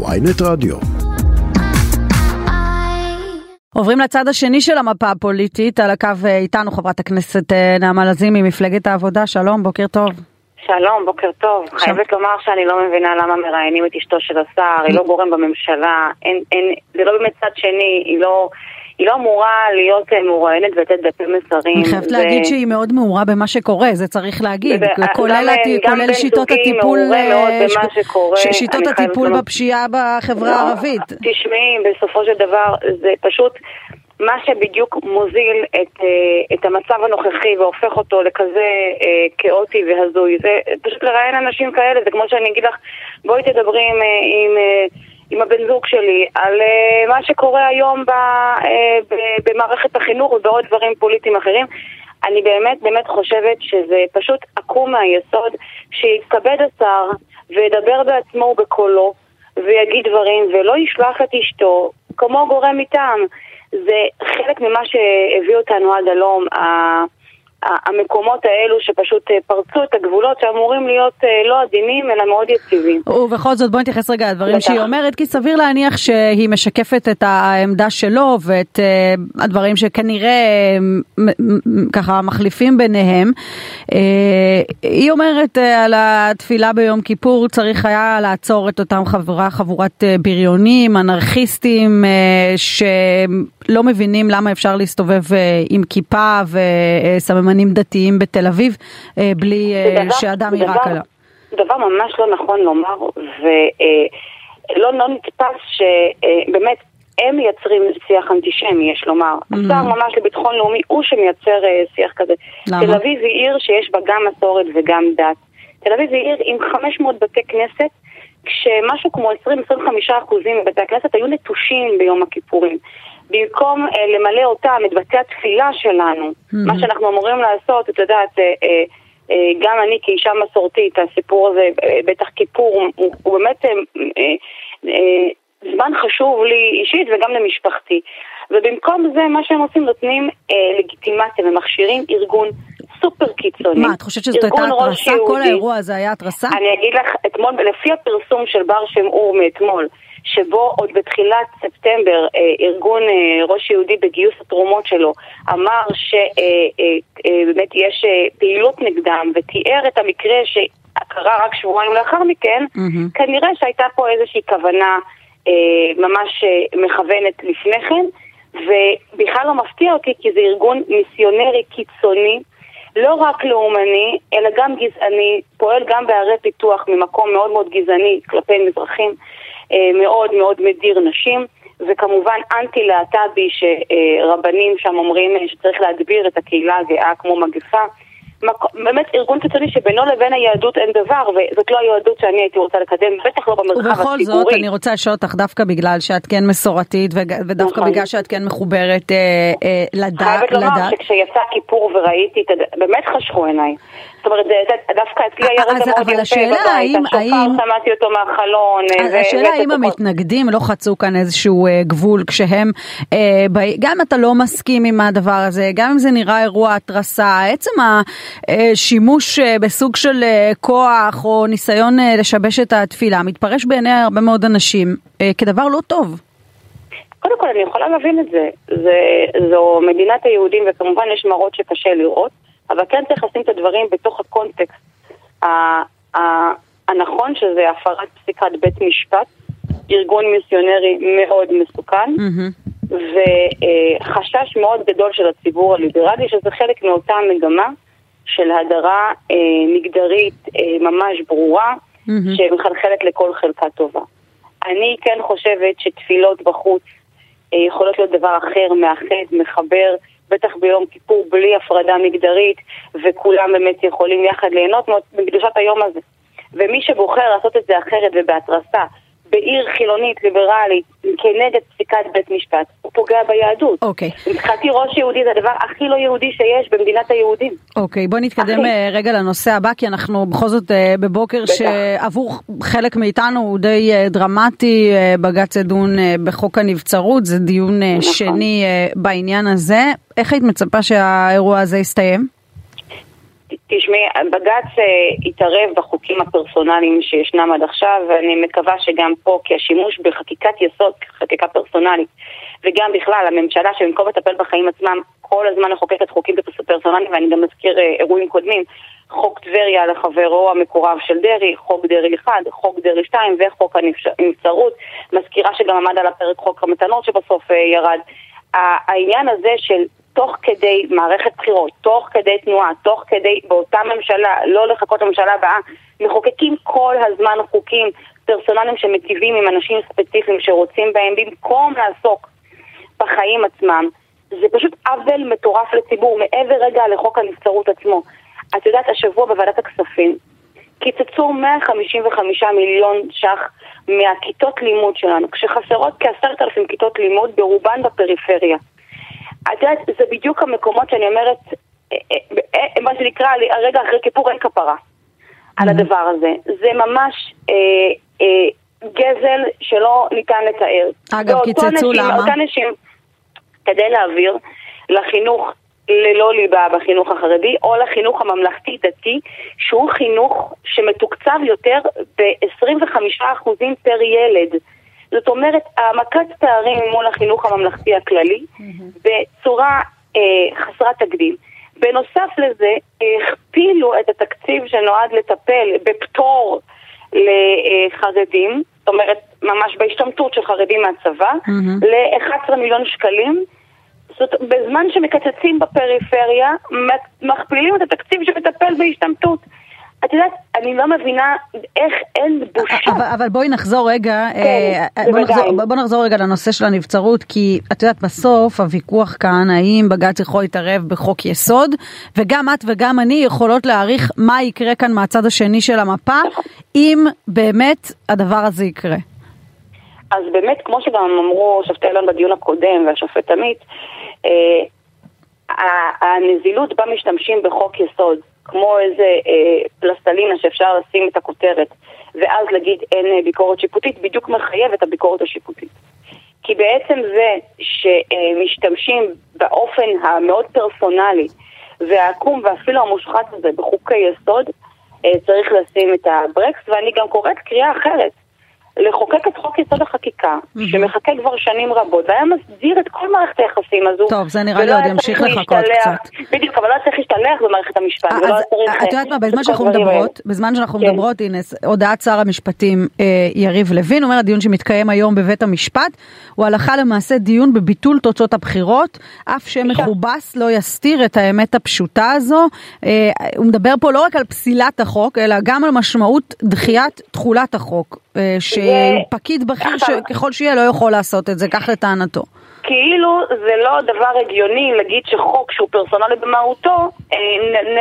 ויינט רדיו. עוברים לצד השני של המפה הפוליטית, על הקו אה, איתנו חברת הכנסת אה, נעמה לזימי ממפלגת העבודה, שלום, בוקר טוב. שלום, בוקר טוב. עכשיו- חייבת לומר שאני לא מבינה למה מראיינים את אשתו של השר, היא לא גורם בממשלה, אין, אין, זה לא באמת צד שני, היא לא, היא לא אמורה להיות אה, מרואיינת ולתת דפי מסרים. אני חייבת זה- להגיד שהיא מאוד מעורה במה שקורה, זה צריך להגיד, זה- כולל הת- כולל שיטות הטיפול, אה, ש- ש- שיטות הטיפול לומר. בפשיעה בחברה לא, הערבית. תשמעי, בסופו של דבר זה פשוט מה שבדיוק מוזיל את, אה, את המצב הנוכחי והופך אותו לכזה אה, כאוטי והזוי. זה פשוט לראיין אנשים כאלה, זה כמו שאני אגיד לך, בואי תדברי עם, עם, עם הבן זוג שלי על אה, מה שקורה היום ב, אה, ב, במערכת החינוך ובעוד דברים פוליטיים אחרים. אני באמת באמת חושבת שזה פשוט עקום מהיסוד, שיתכבד השר וידבר בעצמו ובקולו ויגיד דברים ולא ישלח את אשתו כמו גורם מטעם. זה חלק ממה שהביא אותנו עד הלום, ה- המקומות האלו שפשוט אה, פרצו את הגבולות שאמורים להיות אה, לא עדינים אלא מאוד יציבים. ובכל זאת בואי נתייחס רגע לדברים. שהיא אומרת, כי סביר להניח שהיא משקפת את העמדה שלו ואת uh, הדברים שכנראה ככה מחליפים ביניהם. היא אומרת על התפילה ביום כיפור צריך היה לעצור את אותם חברה, חבורת בריונים, אנרכיסטים, שלא מבינים למה אפשר להסתובב עם כיפה וסממנים דתיים בתל אביב uh, בלי uh, דבר- שאדם יירק עליו. דבר ממש לא נכון לומר, ולא לא נתפס שבאמת הם מייצרים שיח אנטישמי, יש לומר. השר ממש לביטחון לאומי הוא שמייצר אה, שיח כזה. למה? תל אביב היא עיר שיש בה גם מסורת וגם דת. תל אביב היא עיר עם 500 בתי כנסת, כשמשהו כמו 20-25 אחוזים מבתי הכנסת היו נטושים ביום הכיפורים. במקום אה, למלא אותם, את בתי התפילה שלנו, מה שאנחנו אמורים לעשות, את יודעת, אה, אה, אה, גם אני כאישה מסורתית, הסיפור הזה, אה, בטח כיפור, הוא, הוא באמת אה, אה, אה, זמן חשוב לי אישית וגם למשפחתי. ובמקום זה, מה שהם עושים, נותנים אה, לגיטימציה ומכשירים ארגון סופר קיצוני. מה, את חושבת שזאת הייתה התרסה? כל. האירוע הזה היה התרסה? אני אגיד לך, אתמול, לפי הפרסום של בר שם אור מאתמול, שבו עוד בתחילת ספטמבר אה, ארגון אה, ראש יהודי בגיוס התרומות שלו אמר שבאמת יש אה, פעילות נגדם ותיאר את המקרה שקרה רק שבועיים לאחר מכן, מהמם. כנראה שהייתה פה איזושהי כוונה ממש מכוונת לפני כן, ובכלל לא מפתיע אותי כי זה ארגון מיסיונרי קיצוני, לא רק לאומני, אלא גם גזעני, פועל גם בערי פיתוח ממקום מאוד מאוד גזעני כלפי מזרחים, אה, מאוד מאוד מדיר נשים, וכמובן אנטי-להט"בי שרבנים שם אומרים אה, שצריך להדביר את הקהילה הגאה כמו מגפה. באמת ארגון קיצוני שבינו לבין היהדות אין דבר, וזאת לא היהדות שאני הייתי רוצה לקדם, בטח לא במרחב ובכל הציבורי. זאת, אני רוצה לשאול אותך דווקא בגלל שאת כן מסורתית, ודווקא נכון. בגלל שאת כן מחוברת אה, אה, לד- חייבת לומר לדת. שכשיצא כיפור וראיתי, באמת חשכו עיניי. זאת אומרת, דווקא אצלי היה אז- רגע מאוד יפה השאלה בבית, השופר שמעתי אותו מהחלון. אה, ו- השאלה האם. המתנגדים לא חצו כאן איזשהו אה, גבול כשהם, אה, גם אתה לא מסכים עם הדבר הזה, גם אם זה נראה אירוע התרסה, עצם השימוש אה, בסוג של אה, כוח או ניסיון אה, לשבש את התפילה מתפרש בעיני הרבה מאוד אנשים אה, כדבר לא טוב. קודם כל, אני יכולה להבין את זה. זה. זו מדינת היהודים, וכמובן יש מראות שקשה לראות, אבל כן צריך לשים את הדברים בתוך הקונטקסט הנכון, שזה הפרת פסיקת בית משפט, ארגון מיסיונרי מאוד מסוכן, מהמם. וחשש מאוד גדול של הציבור הליברלי, שזה חלק מאותה מגמה של הדרה אה, מגדרית אה, ממש ברורה, מהמם. שמחלחלת לכל חלקה טובה. אני כן חושבת שתפילות בחוץ אה, יכולות להיות דבר אחר, מאחד, מחבר, בטח ביום כיפור בלי הפרדה מגדרית, וכולם באמת יכולים יחד ליהנות מקדושת היום הזה. ומי שבוחר לעשות את זה אחרת ובהתרסה, בעיר חילונית, ליברלית, כנגד פסיקת בית משפט, הוא פוגע ביהדות. אוקיי. מבחינתי ראש יהודי זה הדבר הכי לא יהודי שיש במדינת היהודים. אוקיי, בוא נתקדם אחי. אה, רגע לנושא הבא, כי אנחנו בכל זאת אה, בבוקר בטח. שעבור חלק מאיתנו הוא די אה, דרמטי, בג"ץ ידון בחוק הנבצרות, זה דיון נכון. שני בעניין הזה. איך היית מצפה שהאירוע הזה יסתיים? תשמעי, בג"ץ אה, התערב בחוקים הפרסונליים שישנם עד עכשיו, ואני מקווה שגם פה, כי השימוש בחקיקת יסוד, חקיקה פרסונלית, וגם בכלל, הממשלה שבמקום לטפל בחיים עצמם, כל הזמן מחוקקת חוקים פרסונליים, ואני גם מזכיר אה, אירועים קודמים, חוק טבריה לחברו המקורב של דרעי, חוק דרעי 1, חוק דרעי 2 וחוק הנבצרות, מזכירה שגם עמד על הפרק חוק המתנות שבסוף אה, ירד. העניין הזה של תוך כדי מערכת בחירות, תוך כדי תנועה, תוך כדי באותה ממשלה, לא לחכות לממשלה הבאה, מחוקקים כל הזמן חוקים פרסונליים שמטיבים עם אנשים ספציפיים שרוצים בהם במקום לעסוק בחיים עצמם. זה פשוט עוול מטורף לציבור, מעבר רגע לחוק הנבצרות עצמו. את יודעת, השבוע בוועדת הכספים קיצצו 155 מיליון ש"ח מהכיתות לימוד שלנו, כשחסרות כעשרת אלפים כיתות לימוד, ברובן בפריפריה. את יודעת, זה בדיוק המקומות שאני אומרת, אה, אה, אה, מה שנקרא, הרגע אחרי כיפור אין כפרה על mm-hmm. הדבר הזה. זה ממש גזל שלא ניתן לתאר. אגב, קיצצו למה? אותן נשים, כדי להעביר לחינוך ללא ליבה בחינוך החרדי, או לחינוך הממלכתי-דתי, שהוא חינוך שמתוקצב יותר ב-25% פר ילד. זאת אומרת, העמקת פערים מול החינוך הממלכתי הכללי בצורה אה, חסרת תקדים. בנוסף לזה, הכפילו את התקציב שנועד לטפל בפטור לחרדים, זאת אומרת, ממש בהשתמטות של חרדים מהצבא, mm-hmm. ל-11 מיליון שקלים. זאת בזמן שמקצצים בפריפריה, מכפילים את התקציב שמטפל בהשתמטות. את יודעת, אני לא מבינה איך אין בושה. אבל, אבל בואי נחזור רגע, כן, אה, בוא, נחזור, בוא נחזור רגע לנושא של הנבצרות, כי את יודעת, בסוף הוויכוח כאן, האם בג"ץ יכול להתערב בחוק יסוד, וגם את וגם אני יכולות להעריך מה יקרה כאן מהצד השני של המפה, אם באמת הדבר הזה יקרה. אז באמת, כמו שגם אמרו שופטי אלון בדיון הקודם והשופט עמית, אה, הנזילות בה משתמשים בחוק יסוד. כמו איזה אה, פלסטלינה שאפשר לשים את הכותרת, ואז להגיד אין אה, ביקורת שיפוטית, בדיוק מחייב את הביקורת השיפוטית. כי בעצם זה שמשתמשים באופן המאוד פרסונלי והעקום ואפילו המושחת הזה בחוקי יסוד, אה, צריך לשים את הברקס, ואני גם קוראת קריאה אחרת. לחוקק את חוק יסוד החקיקה, mm-hmm. שמחכה כבר שנים רבות, והיה מסדיר את כל מערכת היחסים הזו. טוב, זה נראה לי עוד ימשיך לחכות קצת. בדיוק, אבל לא צריך להשתלח במערכת המשפט, ולא צריך... את יודעת מה, בזמן שאנחנו מדברות, בזמן שאנחנו כן. מדברות, הנה, הודעת שר המשפטים אה, יריב לוין, אומר הדיון שמתקיים היום בבית המשפט, הוא הלכה למעשה דיון בביטול תוצאות הבחירות, אף שמכובס לא יסתיר את האמת הפשוטה הזו. אה, הוא מדבר פה לא רק על פסילת החוק, אלא גם על משמעות דחיית תחולת החוק. אה, שפקיד בכיר שככל שיהיה לא יכול לעשות את זה, כך לטענתו. כאילו זה לא דבר הגיוני להגיד שחוק שהוא פרסונלי במהותו, אה,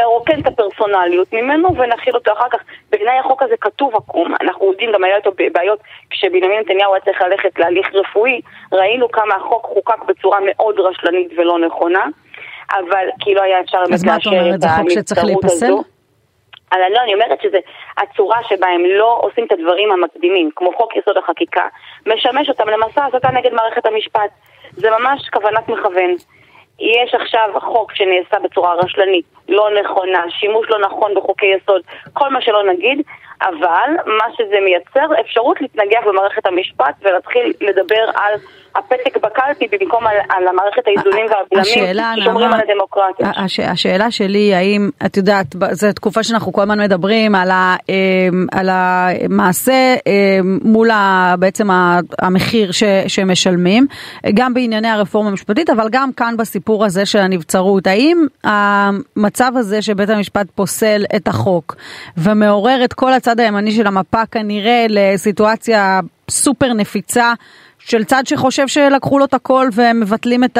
נרוקן את הפרסונליות ממנו ונכיל אותו אחר כך. בעיניי החוק הזה כתוב עקום, אנחנו יודעים גם היה איתו בעיות כשבנימין נתניהו היה צריך ללכת להליך רפואי, ראינו כמה החוק חוקק בצורה מאוד רשלנית ולא נכונה, אבל כאילו היה אפשר אז מה את אומרת, זה חוק שצריך להיפסל? אבל לא, אני אומרת שזה הצורה שבה הם לא עושים את הדברים המקדימים, כמו חוק יסוד החקיקה, משמש אותם למסע הסתה נגד מערכת המשפט. זה ממש כוונת מכוון. יש עכשיו חוק שנעשה בצורה רשלנית, לא נכונה, שימוש לא נכון בחוקי יסוד, כל מה שלא נגיד, אבל מה שזה מייצר אפשרות להתנגח במערכת המשפט ולהתחיל לדבר על הפתק בקלפי במקום על, על המערכת האיזונים והבלמים ששומרים על הדמוקרטיה. הש, השאלה שלי האם, את יודעת, זו תקופה שאנחנו כל הזמן מדברים על, ה, אמ, על המעשה אמ, מול ה, בעצם המחיר ש, שמשלמים, גם בענייני הרפורמה המשפטית, אבל גם כאן בסיפור הזה של הנבצרות. האם המצב הזה שבית המשפט פוסל את החוק ומעורר את כל הצד הימני של המפה כנראה לסיטואציה סופר נפיצה של צד שחושב שלקחו לו את הכל ומבטלים את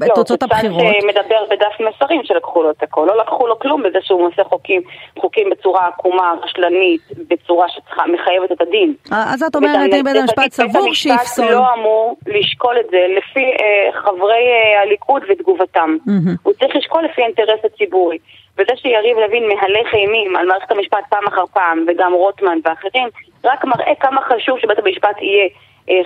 לא, תוצאות הבחירות. לא, זה צד שמדבר בדף מסרים שלקחו לו את הכל. לא לקחו לו כלום בזה שהוא עושה חוקים, חוקים בצורה עקומה, רשלנית, בצורה שמחייבת את הדין. אז את אומרת, אם בית המשפט סבור שיפסול. בית המשפט לא אמור לשקול את זה לפי אה, חברי אה, הליכוד ותגובתם. Mm-hmm. הוא צריך לשקול לפי האינטרס הציבורי. וזה שיריב לוין מהלך אימים על מערכת המשפט פעם אחר פעם, וגם רוטמן ואחרים, רק מראה כמה חשוב שבית המשפט יהיה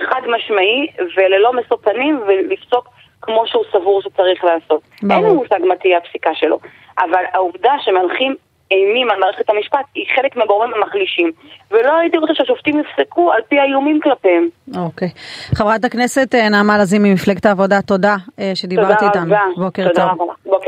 חד משמעי וללא משוא פנים ולפסוק כמו שהוא סבור שצריך לעשות. ברור. אין לי מושג מה תהיה הפסיקה שלו, אבל העובדה שמהלכים אימים על מערכת המשפט היא חלק מהגורמים המחלישים. ולא הייתי רוצה שהשופטים יפסקו על פי האיומים כלפיהם. אוקיי. חברת הכנסת נעמה לזימי ממפלגת העבודה, תודה שדיברת איתנו. תודה רבה. בוקר טוב.